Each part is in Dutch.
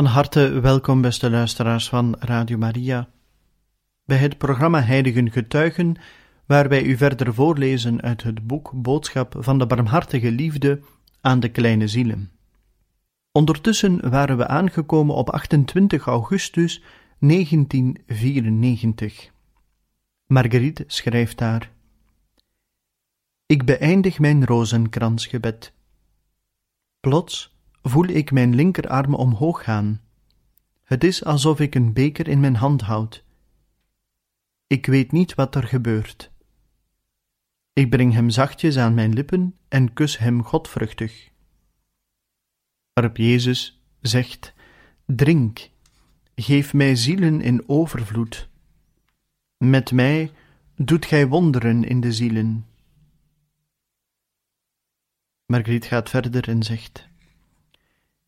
Van harte welkom, beste luisteraars van Radio Maria, bij het programma Heiligen Getuigen, waar wij u verder voorlezen uit het boek Boodschap van de Barmhartige Liefde aan de kleine zielen. Ondertussen waren we aangekomen op 28 augustus 1994. Marguerite schrijft daar: Ik beëindig mijn rozenkransgebed. Plots voel ik mijn linkerarm omhoog gaan. Het is alsof ik een beker in mijn hand houd. Ik weet niet wat er gebeurt. Ik breng hem zachtjes aan mijn lippen en kus hem godvruchtig. Waarop Jezus zegt: Drink, geef mij zielen in overvloed. Met mij doet gij wonderen in de zielen. Margriet gaat verder en zegt: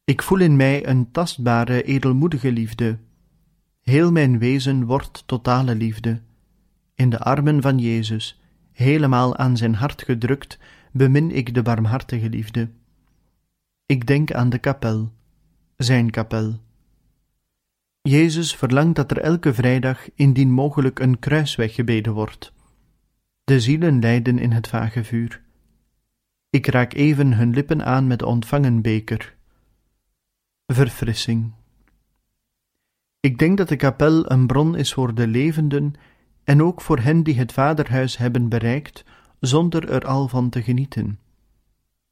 ik voel in mij een tastbare, edelmoedige liefde. Heel mijn wezen wordt totale liefde. In de armen van Jezus, helemaal aan zijn hart gedrukt, bemin ik de barmhartige liefde. Ik denk aan de kapel, zijn kapel. Jezus verlangt dat er elke vrijdag indien mogelijk een kruisweg gebeden wordt. De zielen lijden in het vage vuur. Ik raak even hun lippen aan met de ontvangen beker verfrissing. Ik denk dat de kapel een bron is voor de levenden en ook voor hen die het vaderhuis hebben bereikt zonder er al van te genieten.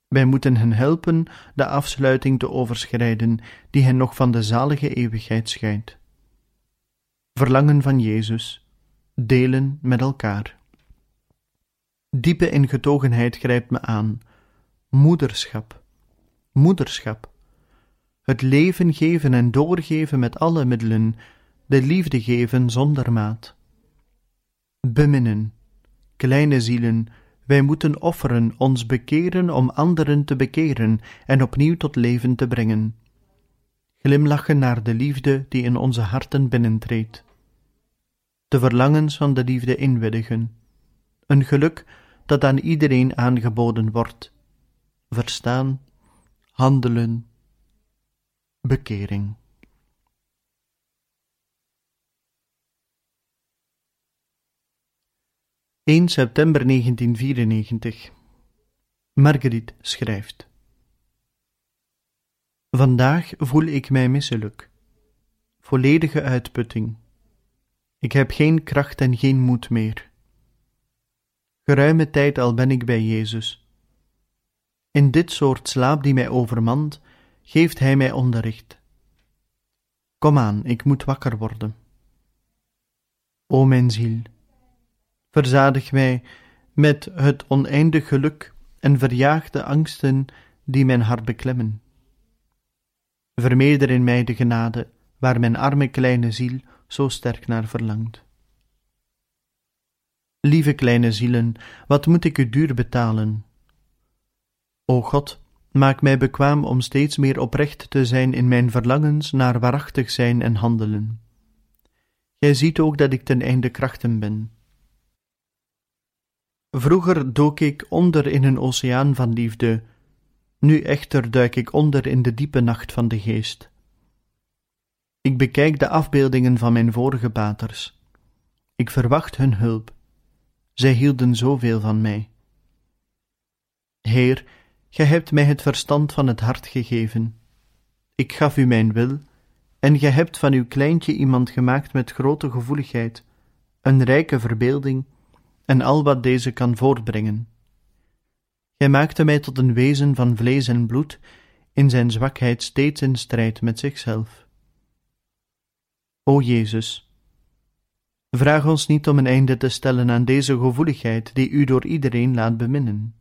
Wij moeten hen helpen de afsluiting te overschrijden die hen nog van de zalige eeuwigheid scheidt. Verlangen van Jezus, delen met elkaar. Diepe ingetogenheid grijpt me aan. Moederschap, moederschap het leven geven en doorgeven met alle middelen, de liefde geven zonder maat. Beminnen, kleine zielen, wij moeten offeren, ons bekeren om anderen te bekeren en opnieuw tot leven te brengen. Glimlachen naar de liefde die in onze harten binnentreedt. De verlangens van de liefde inwilligen. Een geluk dat aan iedereen aangeboden wordt. Verstaan, handelen, Bekering 1 september 1994 Marguerite schrijft Vandaag voel ik mij misselijk, volledige uitputting. Ik heb geen kracht en geen moed meer. Geruime tijd al ben ik bij Jezus. In dit soort slaap die mij overmand, geeft hij mij onderricht. Kom aan, ik moet wakker worden. O mijn ziel, verzadig mij met het oneindig geluk en verjaag de angsten die mijn hart beklemmen. Vermeerder in mij de genade waar mijn arme kleine ziel zo sterk naar verlangt. Lieve kleine zielen, wat moet ik u duur betalen? O God, Maak mij bekwaam om steeds meer oprecht te zijn in mijn verlangens naar waarachtig zijn en handelen. Gij ziet ook dat ik ten einde krachten ben. Vroeger dook ik onder in een oceaan van liefde, nu echter duik ik onder in de diepe nacht van de geest. Ik bekijk de afbeeldingen van mijn vorige paters. Ik verwacht hun hulp. Zij hielden zoveel van mij. Heer, Gij hebt mij het verstand van het hart gegeven. Ik gaf u mijn wil, en gij hebt van uw kleintje iemand gemaakt met grote gevoeligheid, een rijke verbeelding en al wat deze kan voortbrengen. Gij maakte mij tot een wezen van vlees en bloed, in zijn zwakheid steeds in strijd met zichzelf. O Jezus, Vraag ons niet om een einde te stellen aan deze gevoeligheid die u door iedereen laat beminnen.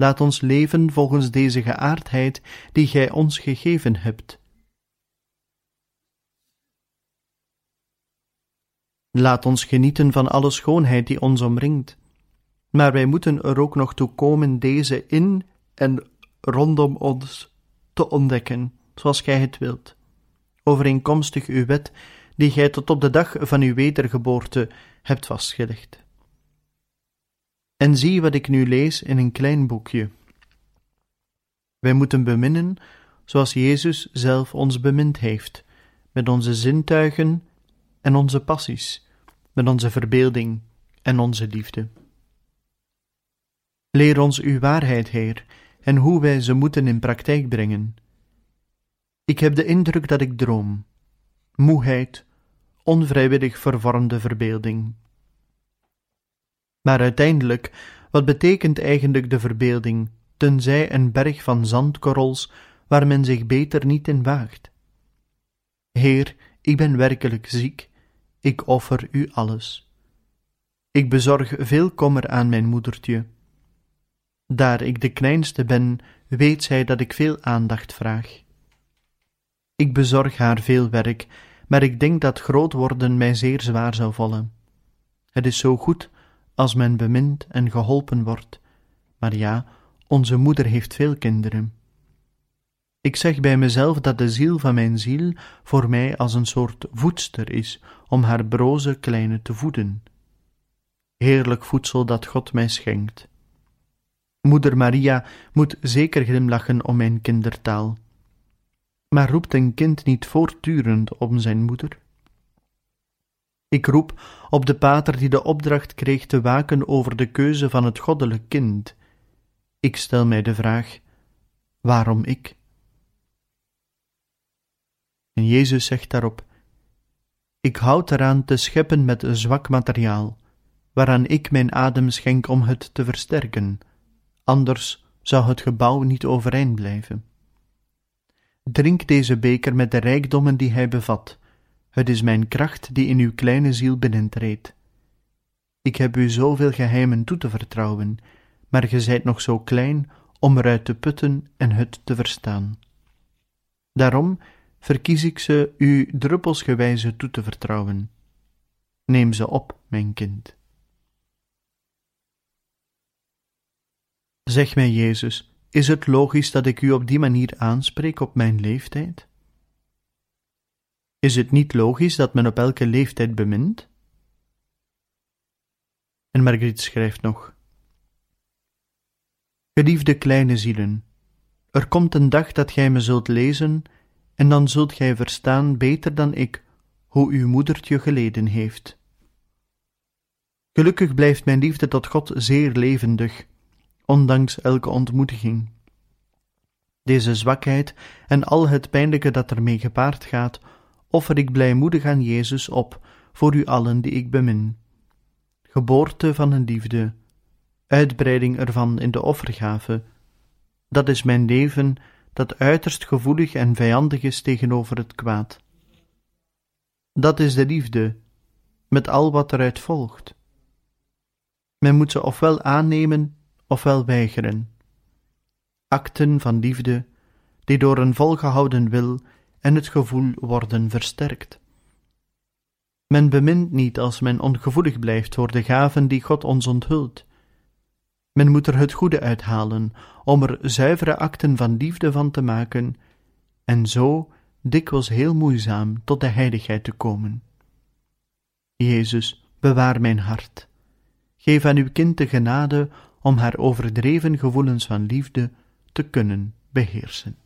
Laat ons leven volgens deze geaardheid die gij ons gegeven hebt. Laat ons genieten van alle schoonheid die ons omringt, maar wij moeten er ook nog toe komen deze in en rondom ons te ontdekken, zoals gij het wilt, overeenkomstig uw wet die gij tot op de dag van uw wedergeboorte hebt vastgelegd. En zie wat ik nu lees in een klein boekje. Wij moeten beminnen zoals Jezus zelf ons bemind heeft, met onze zintuigen en onze passies, met onze verbeelding en onze liefde. Leer ons uw waarheid, Heer, en hoe wij ze moeten in praktijk brengen. Ik heb de indruk dat ik droom, moeheid, onvrijwillig vervormde verbeelding. Maar uiteindelijk, wat betekent eigenlijk de verbeelding, tenzij een berg van zandkorrels waar men zich beter niet in waagt? Heer, ik ben werkelijk ziek, ik offer u alles. Ik bezorg veel kommer aan mijn moedertje. Daar ik de kleinste ben, weet zij dat ik veel aandacht vraag. Ik bezorg haar veel werk, maar ik denk dat groot worden mij zeer zwaar zou vallen. Het is zo goed als men bemind en geholpen wordt, maar ja, onze moeder heeft veel kinderen. Ik zeg bij mezelf dat de ziel van mijn ziel voor mij als een soort voedster is om haar broze kleine te voeden. Heerlijk voedsel dat God mij schenkt. Moeder Maria moet zeker glimlachen om mijn kindertaal. Maar roept een kind niet voortdurend om zijn moeder? Ik roep op de pater die de opdracht kreeg te waken over de keuze van het goddelijk kind. Ik stel mij de vraag: waarom ik? En Jezus zegt daarop: Ik houd eraan te scheppen met zwak materiaal, waaraan ik mijn adem schenk om het te versterken, anders zou het gebouw niet overeind blijven. Drink deze beker met de rijkdommen die hij bevat. Het is mijn kracht die in uw kleine ziel binnentreedt. Ik heb u zoveel geheimen toe te vertrouwen, maar ge zijt nog zo klein om eruit te putten en het te verstaan. Daarom verkies ik ze u druppelsgewijze toe te vertrouwen. Neem ze op, mijn kind. Zeg mij, Jezus, is het logisch dat ik u op die manier aanspreek op mijn leeftijd? Is het niet logisch dat men op elke leeftijd bemint? En Margriet schrijft nog: Geliefde kleine zielen, er komt een dag dat gij me zult lezen, en dan zult gij verstaan beter dan ik hoe uw moedertje geleden heeft. Gelukkig blijft mijn liefde tot God zeer levendig, ondanks elke ontmoediging. Deze zwakheid en al het pijnlijke dat ermee gepaard gaat, offer ik blijmoedig aan Jezus op voor u allen die ik bemin. Geboorte van een liefde, uitbreiding ervan in de offergave, dat is mijn leven dat uiterst gevoelig en vijandig is tegenover het kwaad. Dat is de liefde, met al wat eruit volgt. Men moet ze ofwel aannemen ofwel weigeren. Akten van liefde, die door een volgehouden wil en het gevoel worden versterkt. Men bemint niet als men ongevoelig blijft voor de gaven die God ons onthult. Men moet er het goede uithalen om er zuivere akten van liefde van te maken en zo dikwijls heel moeizaam tot de heiligheid te komen. Jezus, bewaar mijn hart. Geef aan uw kind de genade om haar overdreven gevoelens van liefde te kunnen beheersen.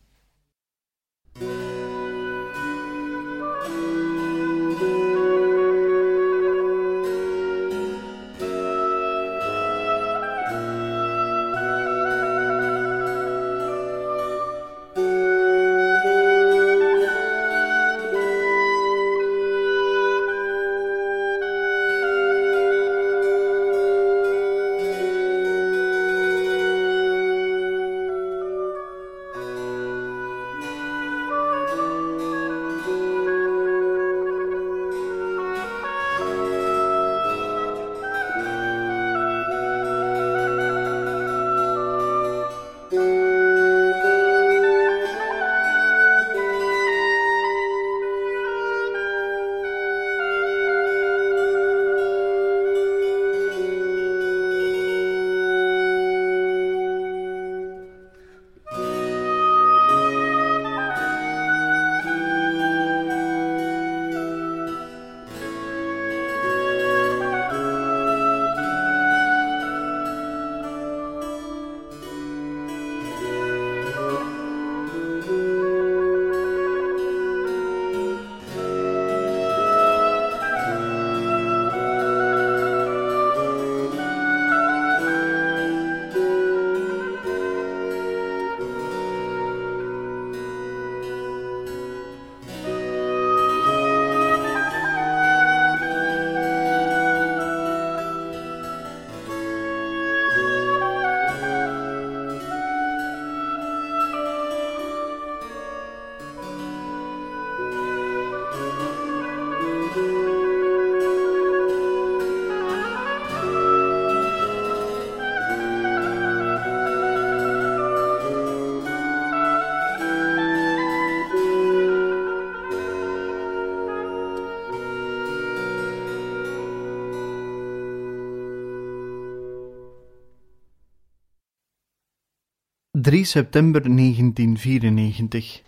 3 september 1994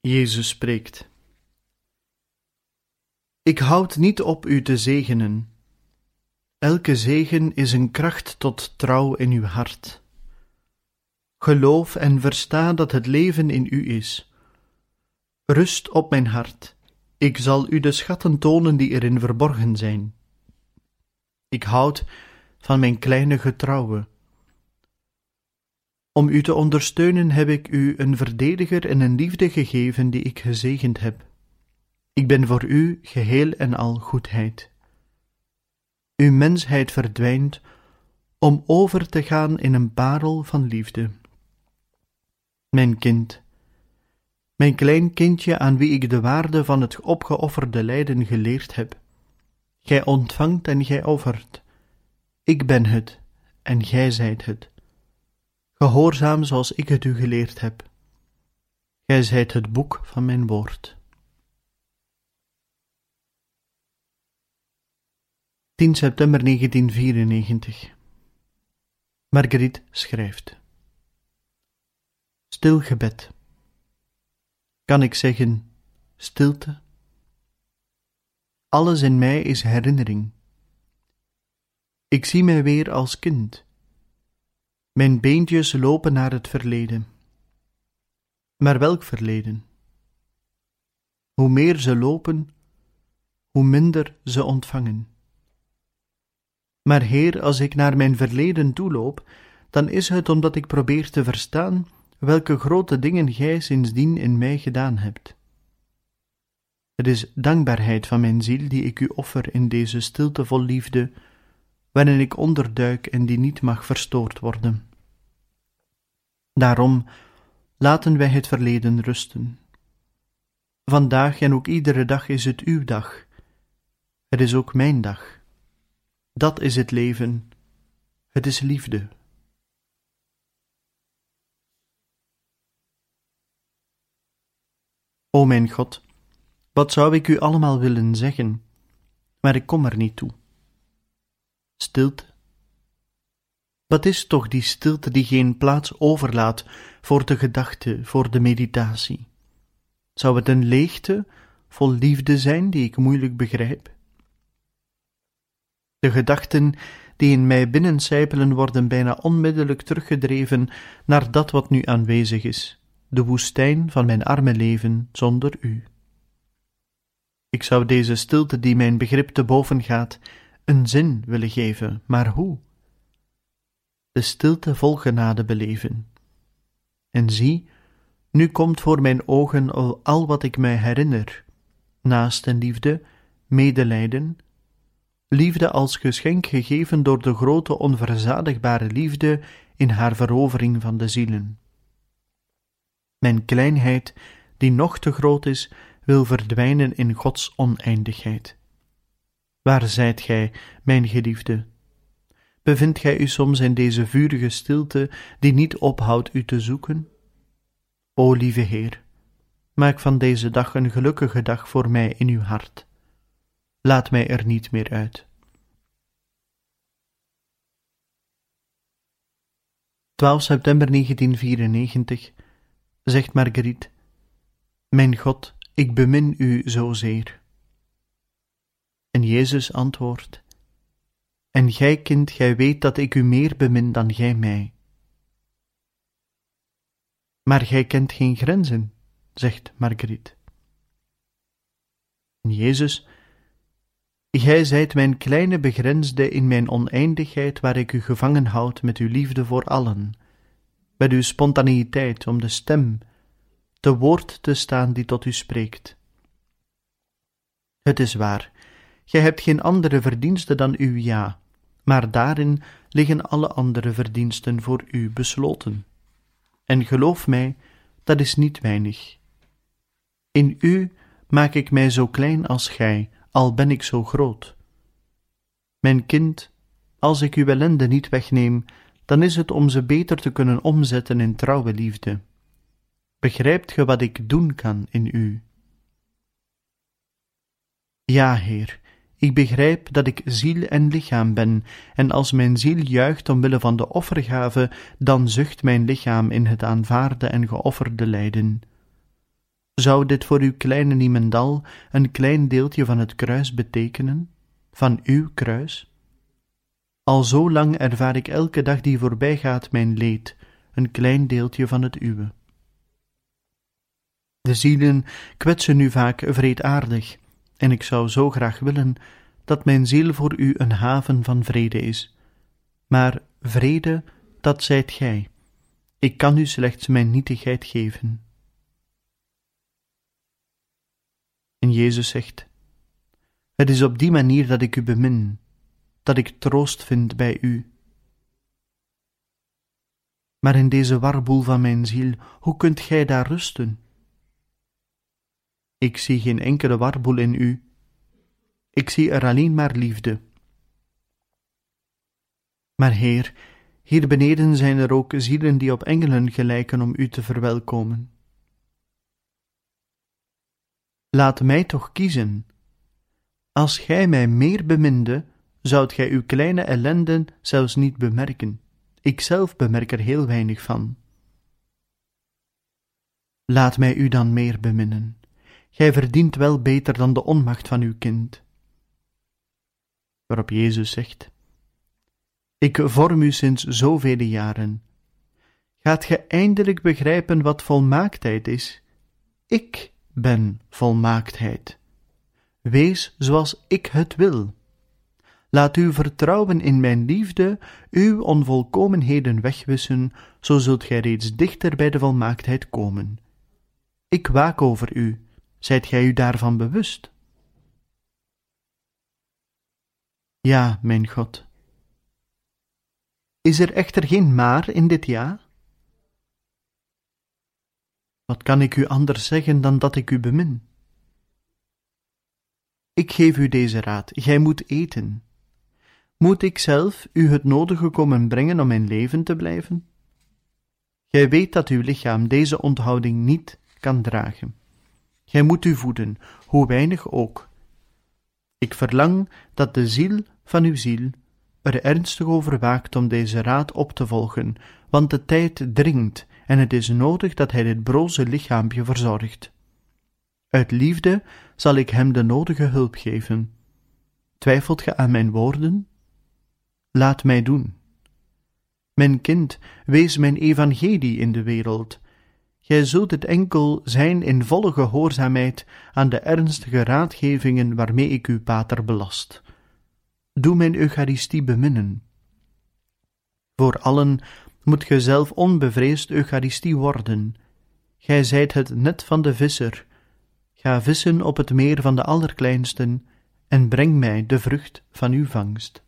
Jezus spreekt. Ik houd niet op u te zegenen. Elke zegen is een kracht tot trouw in uw hart. Geloof en versta dat het leven in u is. Rust op mijn hart. Ik zal u de schatten tonen die erin verborgen zijn. Ik houd van mijn kleine getrouwe om u te ondersteunen heb ik u een verdediger en een liefde gegeven die ik gezegend heb. Ik ben voor u geheel en al goedheid. Uw mensheid verdwijnt om over te gaan in een parel van liefde. Mijn kind, mijn klein kindje aan wie ik de waarde van het opgeofferde lijden geleerd heb. Gij ontvangt en gij offert. Ik ben het en gij zijt het. Gehoorzaam zoals ik het u geleerd heb. Gij zijt het boek van mijn woord. 10 september 1994 Marguerite schrijft Stil gebed Kan ik zeggen stilte? Alles in mij is herinnering. Ik zie mij weer als kind mijn beentjes lopen naar het verleden. Maar welk verleden? Hoe meer ze lopen, hoe minder ze ontvangen. Maar Heer, als ik naar mijn verleden toeloop, dan is het omdat ik probeer te verstaan welke grote dingen Gij sindsdien in mij gedaan hebt. Het is dankbaarheid van mijn ziel die ik u offer in deze stilte vol liefde, waarin ik onderduik en die niet mag verstoord worden. Daarom laten wij het verleden rusten. Vandaag en ook iedere dag is het uw dag. Het is ook mijn dag. Dat is het leven. Het is liefde. O mijn God, wat zou ik u allemaal willen zeggen, maar ik kom er niet toe. Stilte wat is toch die stilte die geen plaats overlaat voor de gedachte, voor de meditatie? Zou het een leegte vol liefde zijn die ik moeilijk begrijp? De gedachten die in mij binnencijpelen worden bijna onmiddellijk teruggedreven naar dat wat nu aanwezig is, de woestijn van mijn arme leven zonder u. Ik zou deze stilte die mijn begrip te boven gaat, een zin willen geven, maar hoe? De stilte vol genade beleven. En zie, nu komt voor mijn ogen al wat ik mij herinner: liefde, medelijden, liefde als geschenk gegeven door de grote onverzadigbare liefde in haar verovering van de zielen. Mijn kleinheid, die nog te groot is, wil verdwijnen in Gods oneindigheid. Waar zijt gij, mijn geliefde? Bevindt gij u soms in deze vurige stilte die niet ophoudt u te zoeken? O lieve Heer, maak van deze dag een gelukkige dag voor mij in uw hart. Laat mij er niet meer uit. 12 september 1994 zegt Marguerite: Mijn God, ik bemin u zozeer. En Jezus antwoordt: en gij, kind, gij weet dat ik u meer bemin dan gij mij. Maar gij kent geen grenzen, zegt Marguerite. En Jezus, gij zijt mijn kleine begrensde in mijn oneindigheid waar ik u gevangen houd met uw liefde voor allen, met uw spontaneïteit om de stem, te woord te staan die tot u spreekt. Het is waar, gij hebt geen andere verdienste dan uw ja, maar daarin liggen alle andere verdiensten voor u besloten. En geloof mij, dat is niet weinig. In u maak ik mij zo klein als gij, al ben ik zo groot. Mijn kind, als ik uw ellende niet wegneem, dan is het om ze beter te kunnen omzetten in trouwe liefde. Begrijpt ge wat ik doen kan in u? Ja, Heer, Ik begrijp dat ik ziel en lichaam ben, en als mijn ziel juicht omwille van de offergave, dan zucht mijn lichaam in het aanvaarde en geofferde lijden. Zou dit voor uw kleine niemendal een klein deeltje van het kruis betekenen, van uw kruis? Al zo lang ervaar ik elke dag die voorbij gaat mijn leed, een klein deeltje van het uwe. De zielen kwetsen nu vaak vreedaardig, en ik zou zo graag willen dat mijn ziel voor u een haven van vrede is. Maar vrede, dat zijt gij. Ik kan u slechts mijn nietigheid geven. En Jezus zegt: Het is op die manier dat ik u bemin, dat ik troost vind bij u. Maar in deze warboel van mijn ziel, hoe kunt gij daar rusten? Ik zie geen enkele warboel in u. Ik zie er alleen maar liefde. Maar Heer, hier beneden zijn er ook zielen die op engelen gelijken om u te verwelkomen. Laat mij toch kiezen. Als gij mij meer beminde, zoudt gij uw kleine ellenden zelfs niet bemerken. Ikzelf bemerk er heel weinig van. Laat mij u dan meer beminnen. Gij verdient wel beter dan de onmacht van uw kind. Waarop Jezus zegt: Ik vorm u sinds zoveel jaren. Gaat ge eindelijk begrijpen wat volmaaktheid is? Ik ben volmaaktheid. Wees zoals ik het wil. Laat uw vertrouwen in mijn liefde uw onvolkomenheden wegwissen, zo zult gij reeds dichter bij de volmaaktheid komen. Ik waak over u, zijt gij u daarvan bewust? Ja, mijn God. Is er echter geen maar in dit ja? Wat kan ik u anders zeggen dan dat ik u bemin? Ik geef u deze raad: gij moet eten. Moet ik zelf u het nodige komen brengen om mijn leven te blijven? Gij weet dat uw lichaam deze onthouding niet kan dragen. Gij moet u voeden, hoe weinig ook. Ik verlang dat de ziel van uw ziel er ernstig over waakt om deze raad op te volgen, want de tijd dringt en het is nodig dat hij dit broze lichaampje verzorgt. Uit liefde zal ik hem de nodige hulp geven. Twijfelt ge aan mijn woorden? Laat mij doen. Mijn kind, wees mijn evangelie in de wereld. Gij zult het enkel zijn in volle gehoorzaamheid aan de ernstige raadgevingen waarmee ik u pater belast. Doe mijn Eucharistie beminnen. Voor allen moet ge zelf onbevreesd Eucharistie worden. Gij zijt het net van de visser. Ga vissen op het meer van de allerkleinsten en breng mij de vrucht van uw vangst.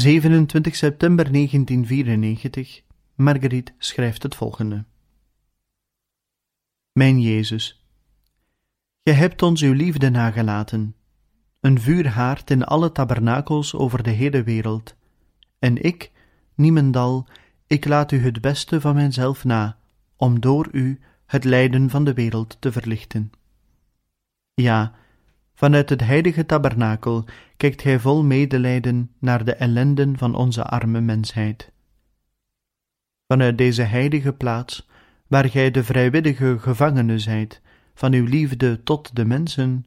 27 september 1994. Marguerite schrijft het volgende. Mijn Jezus, Gij hebt ons uw liefde nagelaten, een vuurhaard in alle tabernakels over de hele wereld, en ik, niemendal, ik laat u het beste van mijzelf na, om door u het lijden van de wereld te verlichten. Ja, vanuit het heilige tabernakel kijkt gij vol medelijden naar de ellenden van onze arme mensheid. Vanuit deze heilige plaats, waar gij de vrijwillige gevangene zijt, van uw liefde tot de mensen,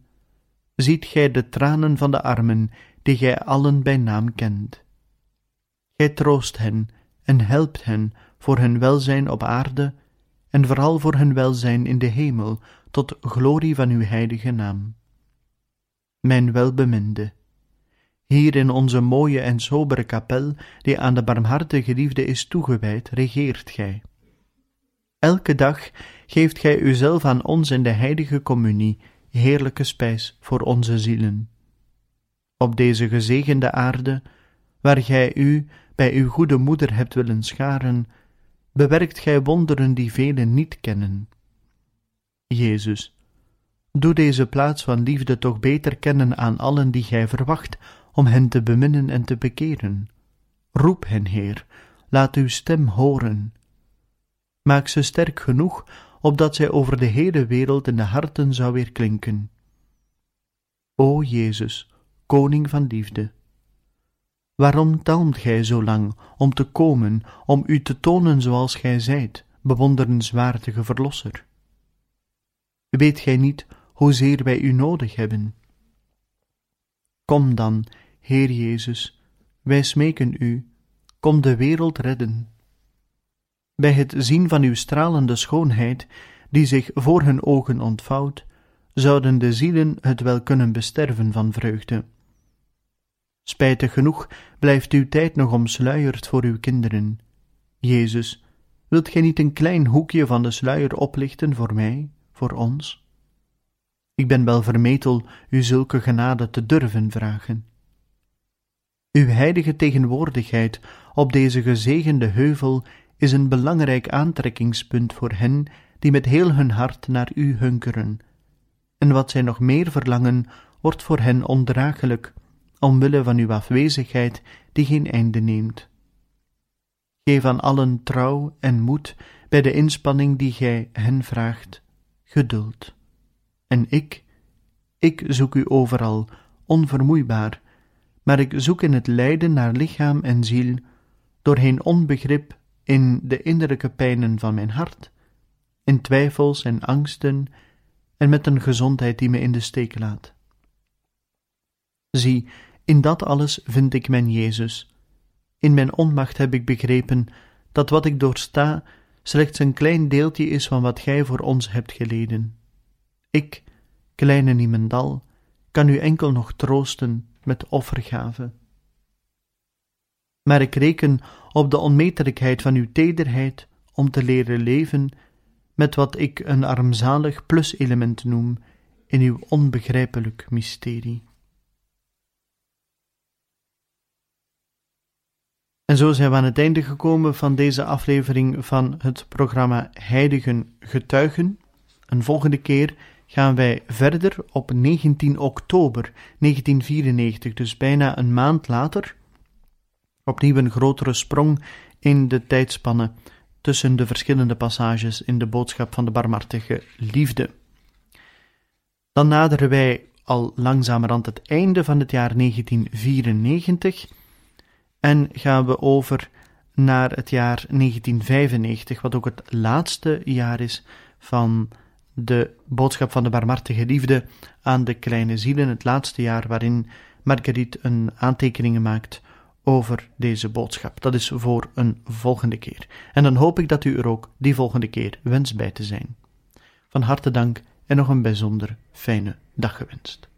ziet gij de tranen van de armen, die gij allen bij naam kent. Gij troost hen en helpt hen voor hun welzijn op aarde en vooral voor hun welzijn in de hemel, tot glorie van uw heilige naam. Mijn welbeminde, hier in onze mooie en sobere kapel, die aan de barmhartige liefde is toegewijd, regeert gij. Elke dag geeft gij uzelf aan ons in de heilige communie, heerlijke spijs voor onze zielen. Op deze gezegende aarde, waar gij u bij uw goede moeder hebt willen scharen, bewerkt gij wonderen die velen niet kennen. Jezus, doe deze plaats van liefde toch beter kennen aan allen die gij verwacht, om hen te beminnen en te bekeren. Roep hen, Heer, laat uw stem horen. Maak ze sterk genoeg, opdat zij over de hele wereld in de harten zou weer klinken. O Jezus, Koning van liefde, waarom talmt gij zo lang om te komen, om u te tonen zoals gij zijt, bewonderenswaardige Verlosser? Weet gij niet hoezeer wij u nodig hebben? Kom dan, Heer Jezus, wij smeken u, kom de wereld redden. Bij het zien van uw stralende schoonheid, die zich voor hun ogen ontvouwt, zouden de zielen het wel kunnen besterven van vreugde. Spijtig genoeg blijft uw tijd nog omsluierd voor uw kinderen. Jezus, wilt gij niet een klein hoekje van de sluier oplichten voor mij, voor ons? Ik ben wel vermetel u zulke genade te durven vragen. Uw heilige tegenwoordigheid op deze gezegende heuvel is een belangrijk aantrekkingspunt voor hen die met heel hun hart naar u hunkeren. En wat zij nog meer verlangen, wordt voor hen ondraaglijk, omwille van uw afwezigheid die geen einde neemt. Geef aan allen trouw en moed bij de inspanning die gij hen vraagt, geduld. En ik, ik zoek u overal, onvermoeibaar, maar ik zoek in het lijden naar lichaam en ziel, doorheen onbegrip in de innerlijke pijnen van mijn hart, in twijfels en angsten en met een gezondheid die me in de steek laat. Zie, in dat alles vind ik mijn Jezus. In mijn onmacht heb ik begrepen dat wat ik doorsta slechts een klein deeltje is van wat Gij voor ons hebt geleden. Ik, kleine niemendal, kan u enkel nog troosten met offergave. Maar ik reken op de onmetelijkheid van uw tederheid om te leren leven met wat ik een armzalig pluselement noem in uw onbegrijpelijk mysterie. En zo zijn we aan het einde gekomen van deze aflevering van het programma Heiligen Getuigen. Een volgende keer gaan wij verder op 19 oktober 1994, dus bijna een maand later. Opnieuw een grotere sprong in de tijdspanne tussen de verschillende passages in de boodschap van de barmhartige liefde. Dan naderen wij al langzamerhand het einde van het jaar 1994 en gaan we over naar het jaar 1995, wat ook het laatste jaar is van de boodschap van de barmhartige liefde aan de kleine zielen, het laatste jaar waarin Marguerite een aantekeningen maakt over deze boodschap. Dat is voor een volgende keer. En dan hoop ik dat u er ook die volgende keer wens bij te zijn. Van harte dank en nog een bijzonder fijne dag gewenst.